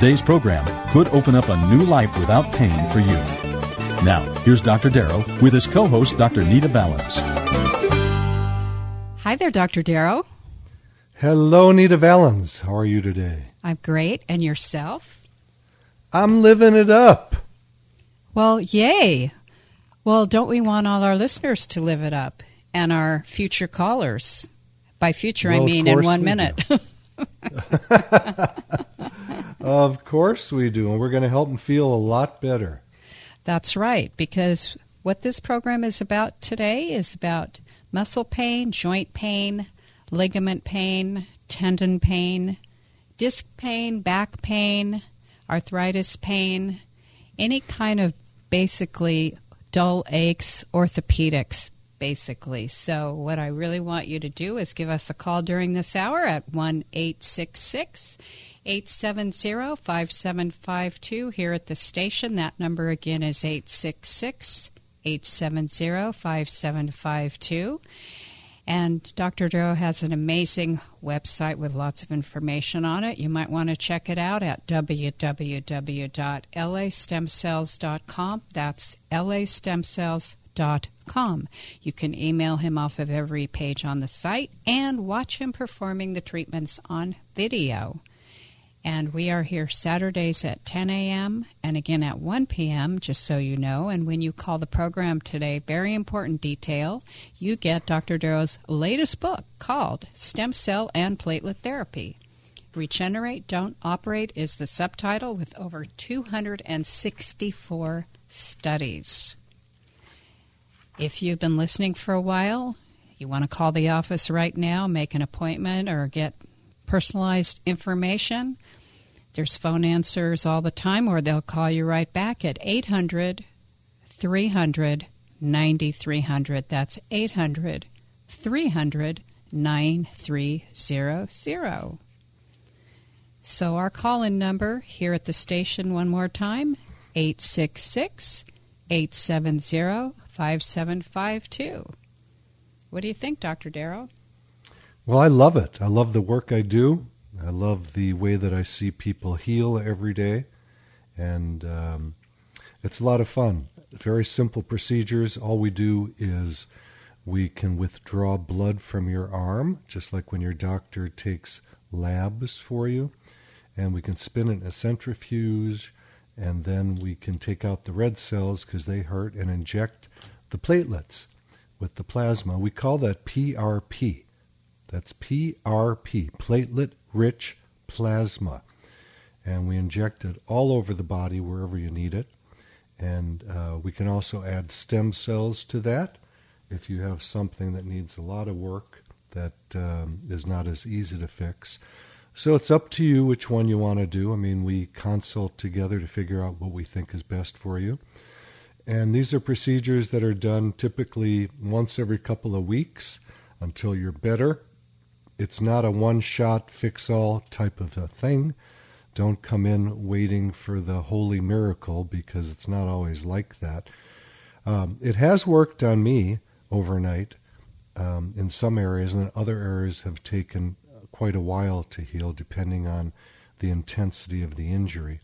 Today's program could open up a new life without pain for you. Now, here's Dr. Darrow with his co host, Dr. Nita Valens. Hi there, Dr. Darrow. Hello, Nita Valens. How are you today? I'm great. And yourself? I'm living it up. Well, yay. Well, don't we want all our listeners to live it up and our future callers? By future, well, I mean in one minute. of course we do. And we're going to help them feel a lot better. That's right, because what this program is about today is about muscle pain, joint pain, ligament pain, tendon pain, disc pain, back pain, arthritis pain, any kind of basically dull aches, orthopedics, basically. So, what I really want you to do is give us a call during this hour at 1 866 870 5752 here at the station. That number again is 866 870 5752. And Dr. Darrow has an amazing website with lots of information on it. You might want to check it out at www.lastemcells.com. That's lastemcells.com. You can email him off of every page on the site and watch him performing the treatments on video. And we are here Saturdays at 10 a.m. and again at 1 p.m., just so you know. And when you call the program today, very important detail, you get Dr. Darrow's latest book called Stem Cell and Platelet Therapy. Regenerate, Don't Operate is the subtitle with over 264 studies. If you've been listening for a while, you want to call the office right now, make an appointment, or get personalized information. There's phone answers all the time, or they'll call you right back at 800 300 9300. That's 800 300 9300. So, our call in number here at the station, one more time 866 870 5752. What do you think, Dr. Darrow? Well, I love it. I love the work I do. I love the way that I see people heal every day. And um, it's a lot of fun. Very simple procedures. All we do is we can withdraw blood from your arm, just like when your doctor takes labs for you. And we can spin it in a centrifuge. And then we can take out the red cells because they hurt and inject the platelets with the plasma. We call that PRP. That's PRP, platelet rich plasma. And we inject it all over the body wherever you need it. And uh, we can also add stem cells to that if you have something that needs a lot of work that um, is not as easy to fix. So it's up to you which one you want to do. I mean, we consult together to figure out what we think is best for you. And these are procedures that are done typically once every couple of weeks until you're better it's not a one shot fix all type of a thing. Don't come in waiting for the holy miracle because it's not always like that. Um, it has worked on me overnight um, in some areas, and other areas have taken quite a while to heal depending on the intensity of the injury.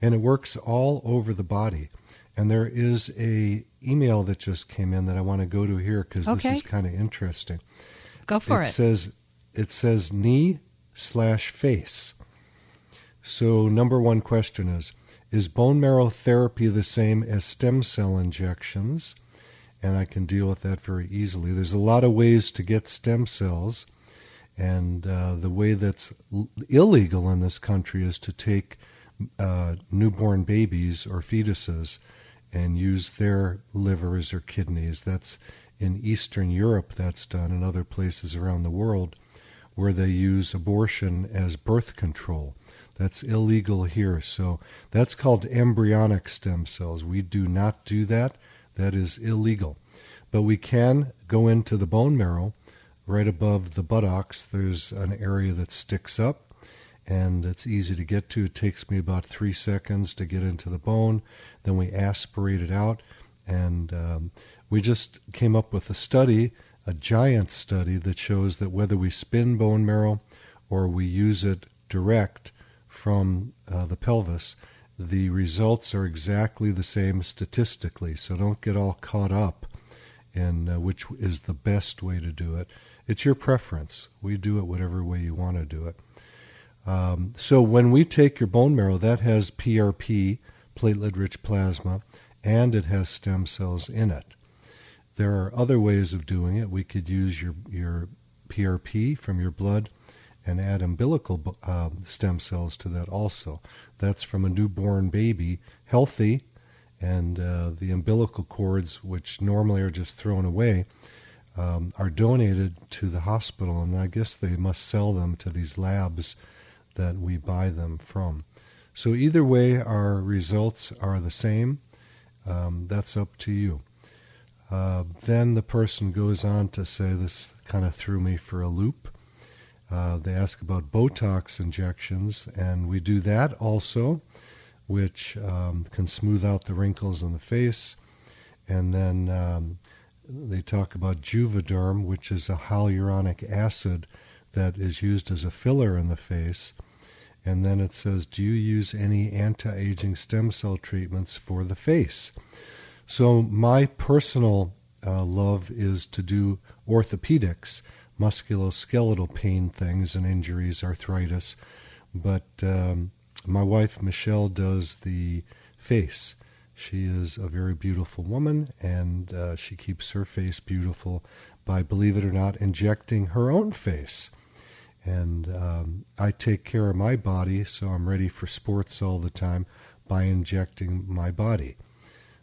And it works all over the body. And there is a email that just came in that I want to go to here because okay. this is kind of interesting. Go for it. It says it says knee slash face. So number one question is, is bone marrow therapy the same as stem cell injections? And I can deal with that very easily. There's a lot of ways to get stem cells, and uh, the way that's illegal in this country is to take uh, newborn babies or fetuses and use their livers or kidneys. That's in Eastern Europe, that's done, in other places around the world where they use abortion as birth control. That's illegal here. So that's called embryonic stem cells. We do not do that. That is illegal. But we can go into the bone marrow right above the buttocks. There's an area that sticks up and it's easy to get to. It takes me about three seconds to get into the bone. Then we aspirate it out. And um, we just came up with a study, a giant study, that shows that whether we spin bone marrow or we use it direct, from uh, the pelvis, the results are exactly the same statistically. So don't get all caught up in uh, which is the best way to do it. It's your preference. We do it whatever way you want to do it. Um, so when we take your bone marrow, that has PRP, platelet-rich plasma, and it has stem cells in it. There are other ways of doing it. We could use your your PRP from your blood and add umbilical uh, stem cells to that also. That's from a newborn baby, healthy, and uh, the umbilical cords, which normally are just thrown away, um, are donated to the hospital, and I guess they must sell them to these labs that we buy them from. So either way, our results are the same. Um, that's up to you. Uh, then the person goes on to say, this kind of threw me for a loop. Uh, they ask about Botox injections, and we do that also, which um, can smooth out the wrinkles in the face. And then um, they talk about Juvederm, which is a hyaluronic acid that is used as a filler in the face. And then it says, Do you use any anti aging stem cell treatments for the face? So, my personal uh, love is to do orthopedics musculoskeletal pain things and injuries, arthritis. But um, my wife Michelle does the face. She is a very beautiful woman, and uh, she keeps her face beautiful by, believe it or not, injecting her own face. And um, I take care of my body, so I'm ready for sports all the time by injecting my body.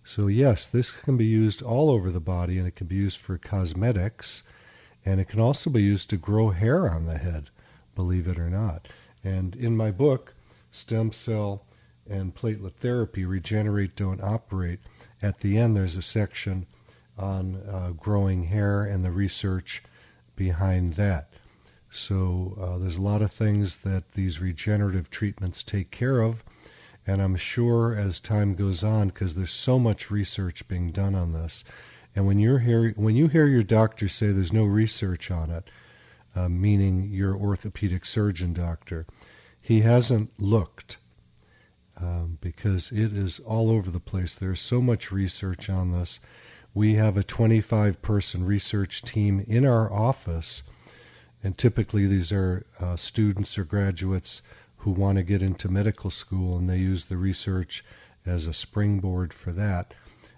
So, yes, this can be used all over the body, and it can be used for cosmetics and it can also be used to grow hair on the head, believe it or not. And in my book, Stem Cell and Platelet Therapy Regenerate, Don't Operate, at the end there's a section on uh, growing hair and the research behind that. So uh, there's a lot of things that these regenerative treatments take care of, and I'm sure as time goes on, because there's so much research being done on this, and when you're hear when you hear your doctor say there's no research on it, uh, meaning your orthopedic surgeon doctor, he hasn't looked um, because it is all over the place. There's so much research on this. We have a 25 person research team in our office, and typically these are uh, students or graduates who want to get into medical school, and they use the research as a springboard for that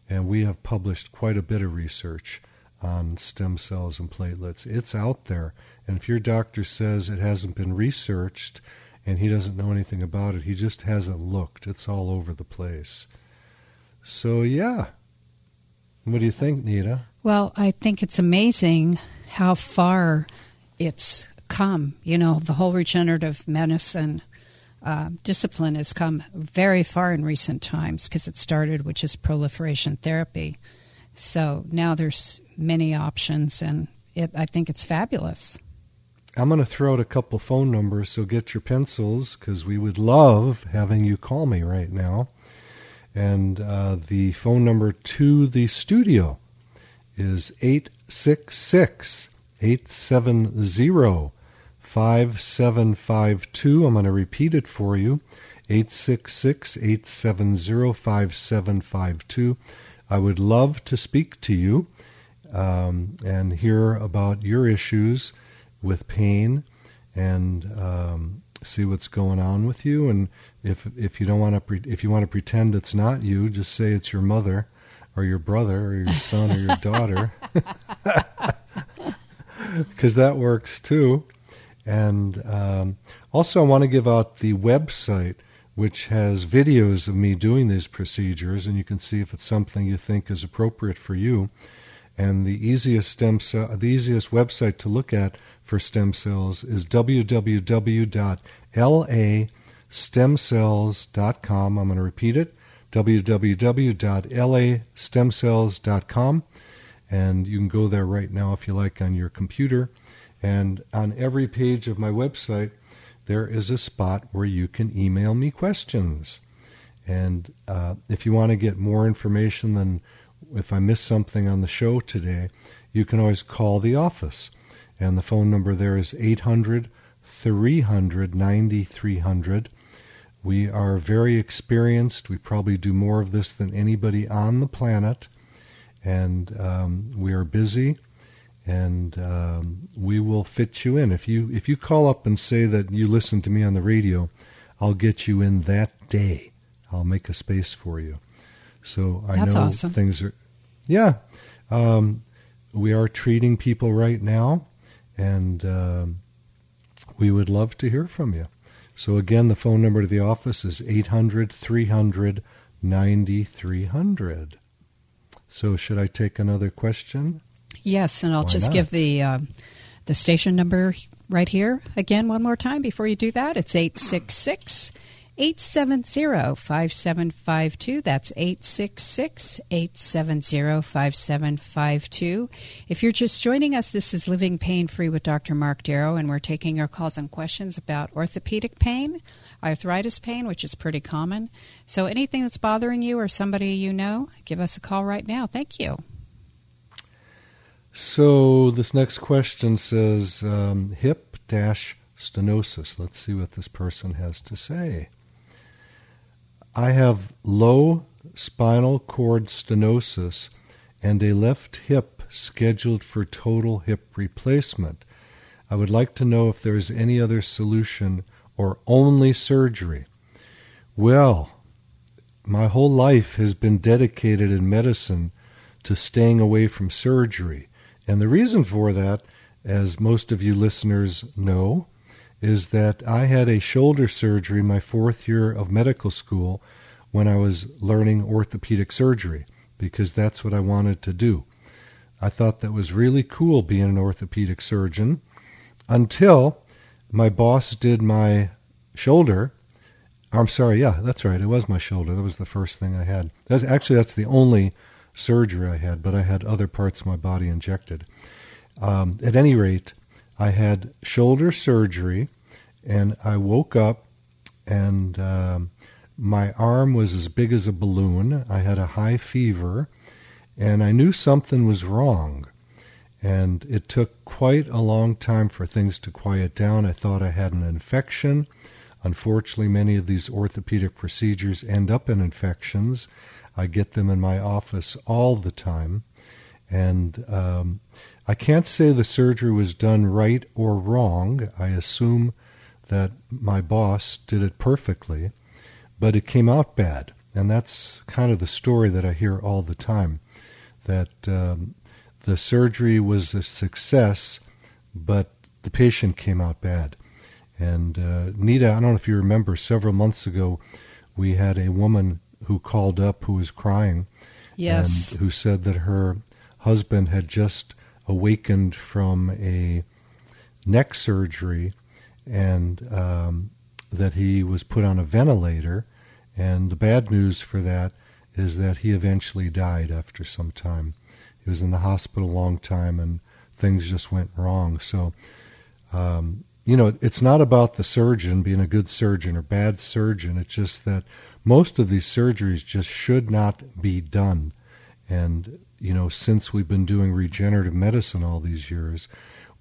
and we have published quite a bit of research on stem cells and platelets. It's out there, and if your doctor says it hasn't been researched and he doesn't know anything about it, he just hasn't looked. It's all over the place. So, yeah. What do you think, Nita? Well, I think it's amazing how far it's come. You know, the whole regenerative medicine uh, discipline has come very far in recent times because it started with just proliferation therapy. So now there's many options, and it, I think it's fabulous. I'm going to throw out a couple phone numbers, so get your pencils because we would love having you call me right now. And uh, the phone number to the studio is 866 870 5752. I'm going to repeat it for you 866 870 5752. I would love to speak to you um, and hear about your issues with pain and um, see what's going on with you. And if if you don't want to pre- if you want to pretend it's not you, just say it's your mother or your brother or your son or your daughter, because that works too. And um, also, I want to give out the website, which has videos of me doing these procedures, and you can see if it's something you think is appropriate for you. And the easiest stem cell, the easiest website to look at for stem cells is www.lastemcells.com. I'm going to repeat it: www.lastemcells.com, and you can go there right now if you like on your computer. And on every page of my website, there is a spot where you can email me questions. And uh, if you want to get more information than if I miss something on the show today, you can always call the office. And the phone number there is 800 300 9300. We are very experienced. We probably do more of this than anybody on the planet. And um, we are busy and um, we will fit you in. If you if you call up and say that you listen to me on the radio, I'll get you in that day. I'll make a space for you. So I That's know awesome. things are, yeah. Um, we are treating people right now, and um, we would love to hear from you. So again, the phone number to the office is 800 300 9300. So should I take another question? Yes, and I'll Why just not? give the uh, the station number right here again one more time before you do that. It's 866 870 5752. That's 866 870 5752. If you're just joining us, this is Living Pain Free with Dr. Mark Darrow, and we're taking your calls and questions about orthopedic pain, arthritis pain, which is pretty common. So anything that's bothering you or somebody you know, give us a call right now. Thank you. So this next question says um, hip dash stenosis. Let's see what this person has to say. I have low spinal cord stenosis and a left hip scheduled for total hip replacement. I would like to know if there is any other solution or only surgery. Well, my whole life has been dedicated in medicine to staying away from surgery. And the reason for that, as most of you listeners know, is that I had a shoulder surgery my fourth year of medical school when I was learning orthopedic surgery, because that's what I wanted to do. I thought that was really cool being an orthopedic surgeon until my boss did my shoulder. I'm sorry, yeah, that's right. It was my shoulder. That was the first thing I had. That's actually that's the only surgery I had, but I had other parts of my body injected. Um, at any rate, I had shoulder surgery, and I woke up, and um, my arm was as big as a balloon. I had a high fever, and I knew something was wrong. And it took quite a long time for things to quiet down. I thought I had an infection. Unfortunately, many of these orthopedic procedures end up in infections. I get them in my office all the time. And um, I can't say the surgery was done right or wrong. I assume that my boss did it perfectly, but it came out bad. And that's kind of the story that I hear all the time that um, the surgery was a success, but the patient came out bad. And uh, Nita, I don't know if you remember, several months ago, we had a woman who called up who was crying Yes. and who said that her husband had just awakened from a neck surgery and um, that he was put on a ventilator. And the bad news for that is that he eventually died after some time. He was in the hospital a long time and things just went wrong. So, um, you know, it's not about the surgeon being a good surgeon or bad surgeon. It's just that most of these surgeries just should not be done. And, you know, since we've been doing regenerative medicine all these years,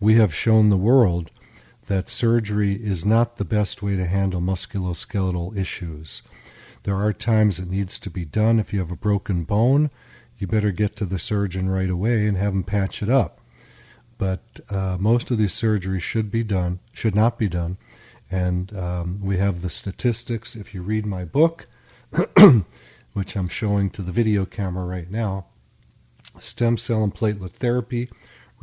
we have shown the world that surgery is not the best way to handle musculoskeletal issues. There are times it needs to be done. If you have a broken bone, you better get to the surgeon right away and have him patch it up. But uh, most of these surgeries should be done, should not be done, And um, we have the statistics. If you read my book, which I'm showing to the video camera right now, Stem Cell and Platelet Therapy,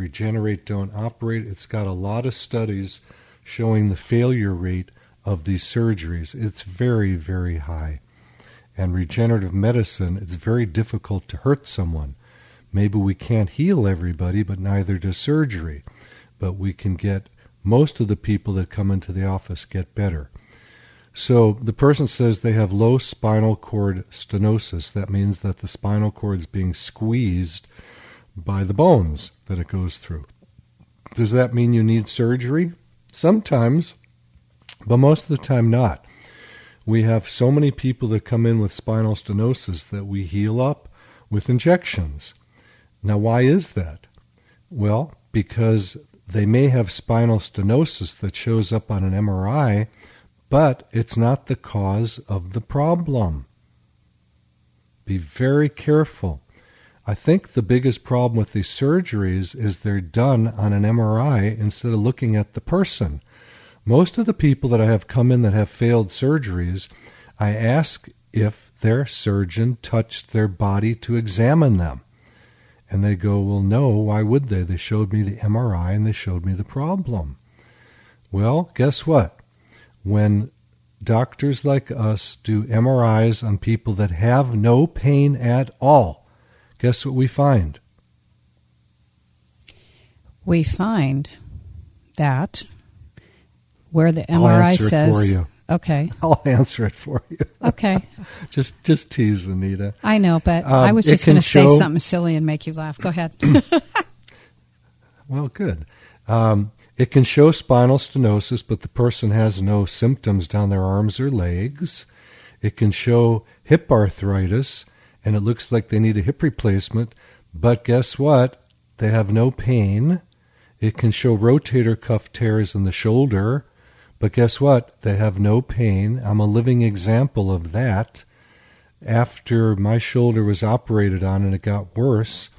Regenerate, Don't Operate. It's got a lot of studies showing the failure rate of these surgeries. It's very, very high. And regenerative medicine, it's very difficult to hurt someone. Maybe we can't heal everybody, but neither does surgery. But we can get most of the people that come into the office get better. So the person says they have low spinal cord stenosis. That means that the spinal cord is being squeezed by the bones that it goes through. Does that mean you need surgery? Sometimes, but most of the time not. We have so many people that come in with spinal stenosis that we heal up with injections. Now, why is that? Well, because they may have spinal stenosis that shows up on an MRI, but it's not the cause of the problem. Be very careful. I think the biggest problem with these surgeries is they're done on an MRI instead of looking at the person. Most of the people that I have come in that have failed surgeries, I ask if their surgeon touched their body to examine them. And they go, Well, no, why would they? They showed me the MRI and they showed me the problem. Well, guess what? When doctors like us do MRIs on people that have no pain at all, guess what we find? We find that where the MRI says Okay. I'll answer it for you. Okay. just just tease Anita. I know, but um, I was just going to say something silly and make you laugh. Go ahead. well, good. Um, it can show spinal stenosis, but the person has no symptoms down their arms or legs. It can show hip arthritis, and it looks like they need a hip replacement, but guess what? They have no pain. It can show rotator cuff tears in the shoulder, but guess what? They have no pain. I'm a living example of that. After my shoulder was operated on and it got worse,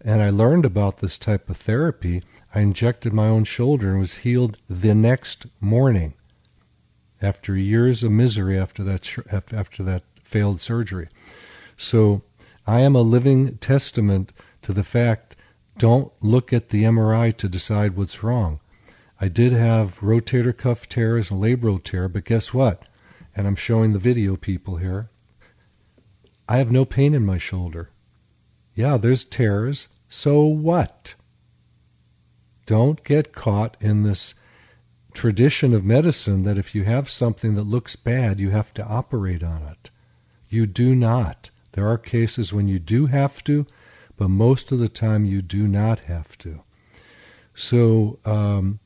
and I learned about this type of therapy, I injected my own shoulder and was healed the next morning after years of misery after that after that failed surgery. So I am a living testament to the fact don't look at the MRI to decide what's wrong. I did have rotator cuff tears and labral tear, but guess what? And I'm showing the video people here. I have no pain in my shoulder. Yeah, there's tears. So what? Don't get caught in this tradition of medicine that if you have something that looks bad, you have to operate on it. You do not. There are cases when you do have to, but most of the time you do not have to. So um,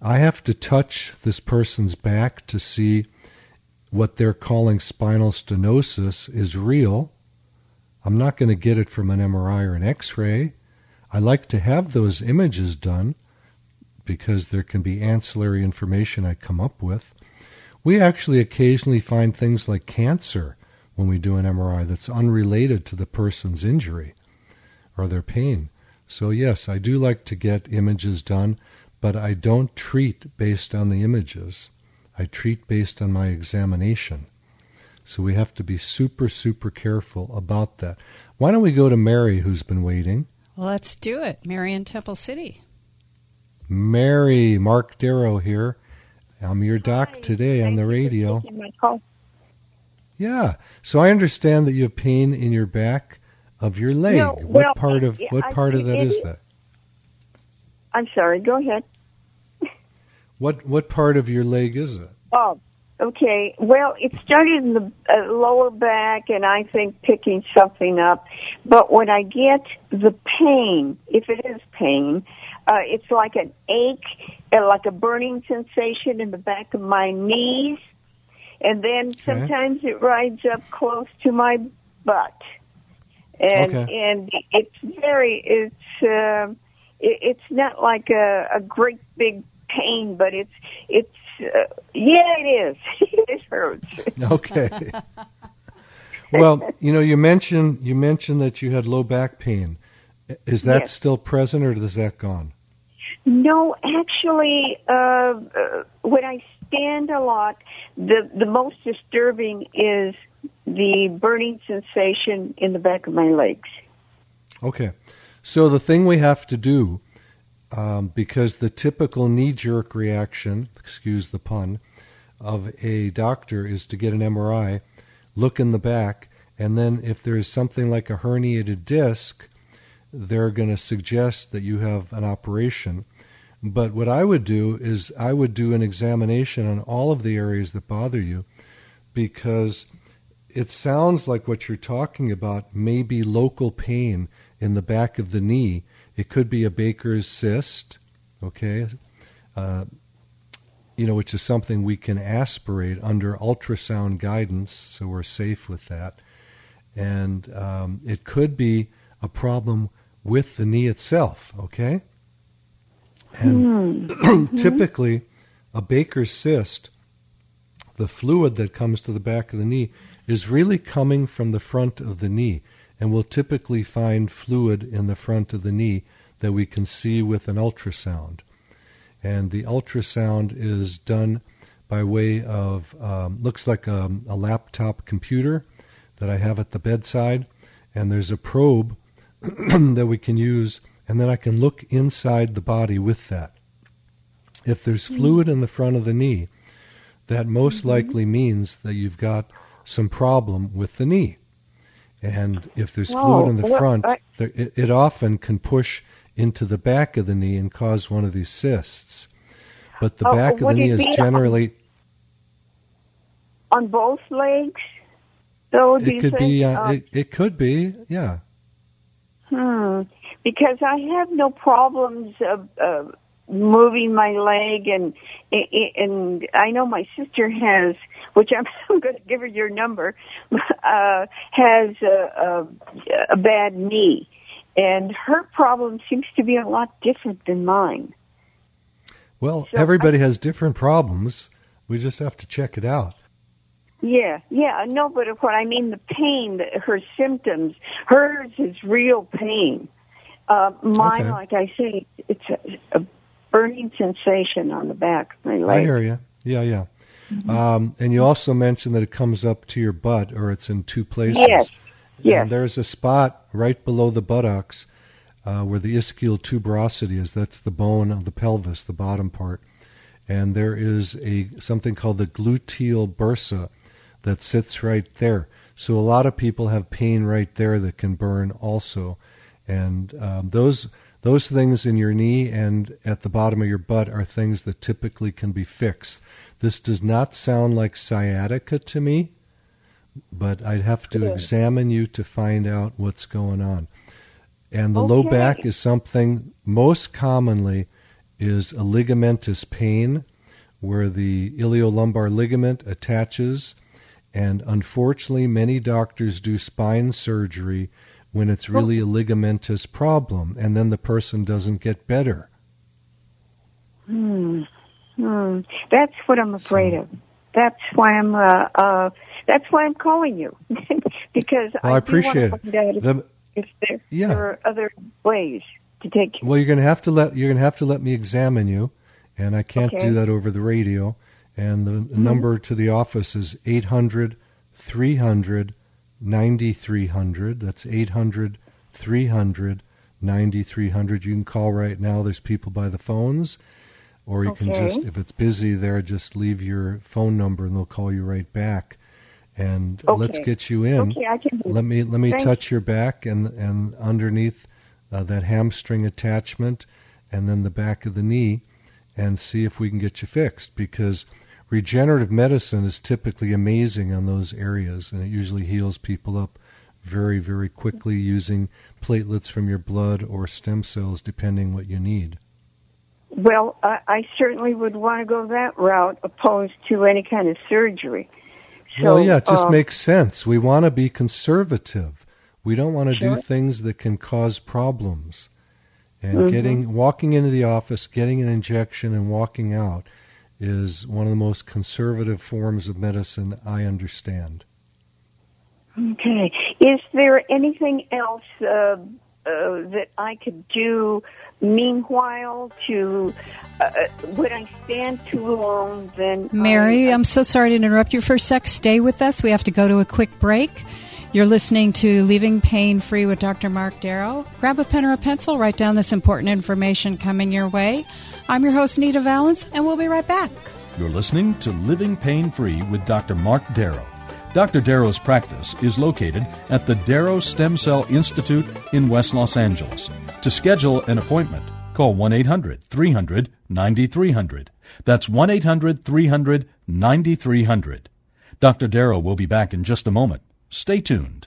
I have to touch this person's back to see what they're calling spinal stenosis is real. I'm not going to get it from an MRI or an X ray. I like to have those images done because there can be ancillary information I come up with. We actually occasionally find things like cancer when we do an MRI that's unrelated to the person's injury or their pain. So, yes, I do like to get images done but I don't treat based on the images. I treat based on my examination. So we have to be super, super careful about that. Why don't we go to Mary, who's been waiting? Let's do it. Mary in Temple City. Mary, Mark Darrow here. I'm your doc Hi. today Thank on the radio. call. Yeah. So I understand that you have pain in your back of your leg. No, what well, part of what I- part of that it- is that? I'm sorry. Go ahead. What what part of your leg is it? Oh, okay. Well, it started in the uh, lower back, and I think picking something up. But when I get the pain, if it is pain, uh, it's like an ache, uh, like a burning sensation in the back of my knees, and then sometimes it rides up close to my butt, and Okay. and it's very it's. Uh, it, it's not like a, a great big pain, but it's it's uh, yeah, it is. it hurts. Okay. well, you know, you mentioned you mentioned that you had low back pain. Is that Yes. still present, or is that gone? No, actually, uh, uh, when I stand a lot. The the most disturbing is the burning sensation in the back of my legs. Okay. So the thing we have to do, um, because the typical knee-jerk reaction, excuse the pun, of a doctor is to get an MRI, look in the back, and then if there's something like a herniated disc, they're going to suggest that you have an operation. But what I would do is I would do an examination on all of the areas that bother you because it sounds like what you're talking about may be local pain in the back of the knee. It could be a Baker's cyst, okay, uh, you know, which is something we can aspirate under ultrasound guidance, so we're safe with that. And um, it could be a problem with the knee itself, okay? And Mm-hmm. typically, a Baker's cyst, the fluid that comes to the back of the knee, is really coming from the front of the knee. And we'll typically find fluid in the front of the knee that we can see with an ultrasound. And the ultrasound is done by way of, um, looks like a, a laptop computer that I have at the bedside. And there's a probe that we can use, and then I can look inside the body with that. If there's fluid in the front of the knee, that most likely means that you've got some problem with the knee. And if there's Whoa, fluid in the front, I- it, it often can push into the back of the knee and cause one of these cysts. But the Oh, back of the knee is be on- generally On both legs, do it could think? be uh, Uh, it, it could be yeah Hmm. Because I have no problems of uh, moving my leg, and and I know my sister has, which I'm, going to give her your number, uh, has a, a, a bad knee, and her problem seems to be a lot different than mine. well So everybody has different problems we just have to check it out Yeah, yeah, no, but what I mean, the pain, her symptoms, hers is real pain. Uh, mine, Okay. like I say, it's a, a burning sensation on the back of my leg. I hear you. Yeah, yeah. Mm-hmm. Um, and you also mentioned that it comes up to your butt, or it's in two places. Yes, yes. And there's a spot right below the buttocks uh, where the ischial tuberosity is. That's the bone of the pelvis, the bottom part. And there is a something called the gluteal bursa that sits right there. So a lot of people have pain right there that can burn also. And um, those those things in your knee and at the bottom of your butt are things that typically can be fixed. This does not sound like sciatica to me, but I'd have to Good. examine you to find out what's going on. And the low back is something most commonly is a ligamentous pain where the iliolumbar ligament attaches and unfortunately many doctors do spine surgery when it's really a ligamentous problem and then the person doesn't get better. Hmm. Hmm. That's what I'm afraid So- of. That's why I'm. Uh, uh, that's why I'm calling you because Well, I, I, appreciate to find out it. if, The- if there, Yeah. there are other ways to take. Care. Well, you're going to have to let you're going to have to let me examine you and I can't Okay. do that over the radio. And the Mm-hmm. number to the office is 800 300 9300. That's 800 300 9300. You can call right now. There's people by the phones. Or you can just, if it's busy there, just leave your phone number and they'll call you right back. And let's get you in. Okay, I can. Let me let me Thank- touch your back and and underneath uh, that hamstring attachment, and then the back of the knee, and see if we can get you fixed. Because regenerative medicine is typically amazing on those areas, and it usually heals people up very very quickly using platelets from your blood or stem cells, depending what you need. Well, I, I certainly would want to go that route opposed to any kind of surgery. So, well, yeah, it just um, makes sense. We want to be conservative. We don't want to Sure. do things that can cause problems. And Mhm. getting walking into the office, getting an injection and walking out is one of the most conservative forms of medicine I understand. Okay. Is there anything else uh, uh, that I could do meanwhile, to uh, uh, when I stand too long, then Mary, I, I'm so sorry to interrupt you for a sec. Stay with us. We have to go to a quick break. You're listening to Living Pain Free with Dr. Mark Darrow. Grab a pen or a pencil, write down this important information coming your way. I'm your host, Nita Valens, and we'll be right back. You're listening to Living Pain Free with Dr. Mark Darrow. Dr. Darrow's practice is located at the Darrow Stem Cell Institute in West Los Angeles. To schedule an appointment, call 1 800 300 9300. That's 1 800 300 9300. Dr. Darrow will be back in just a moment. Stay tuned.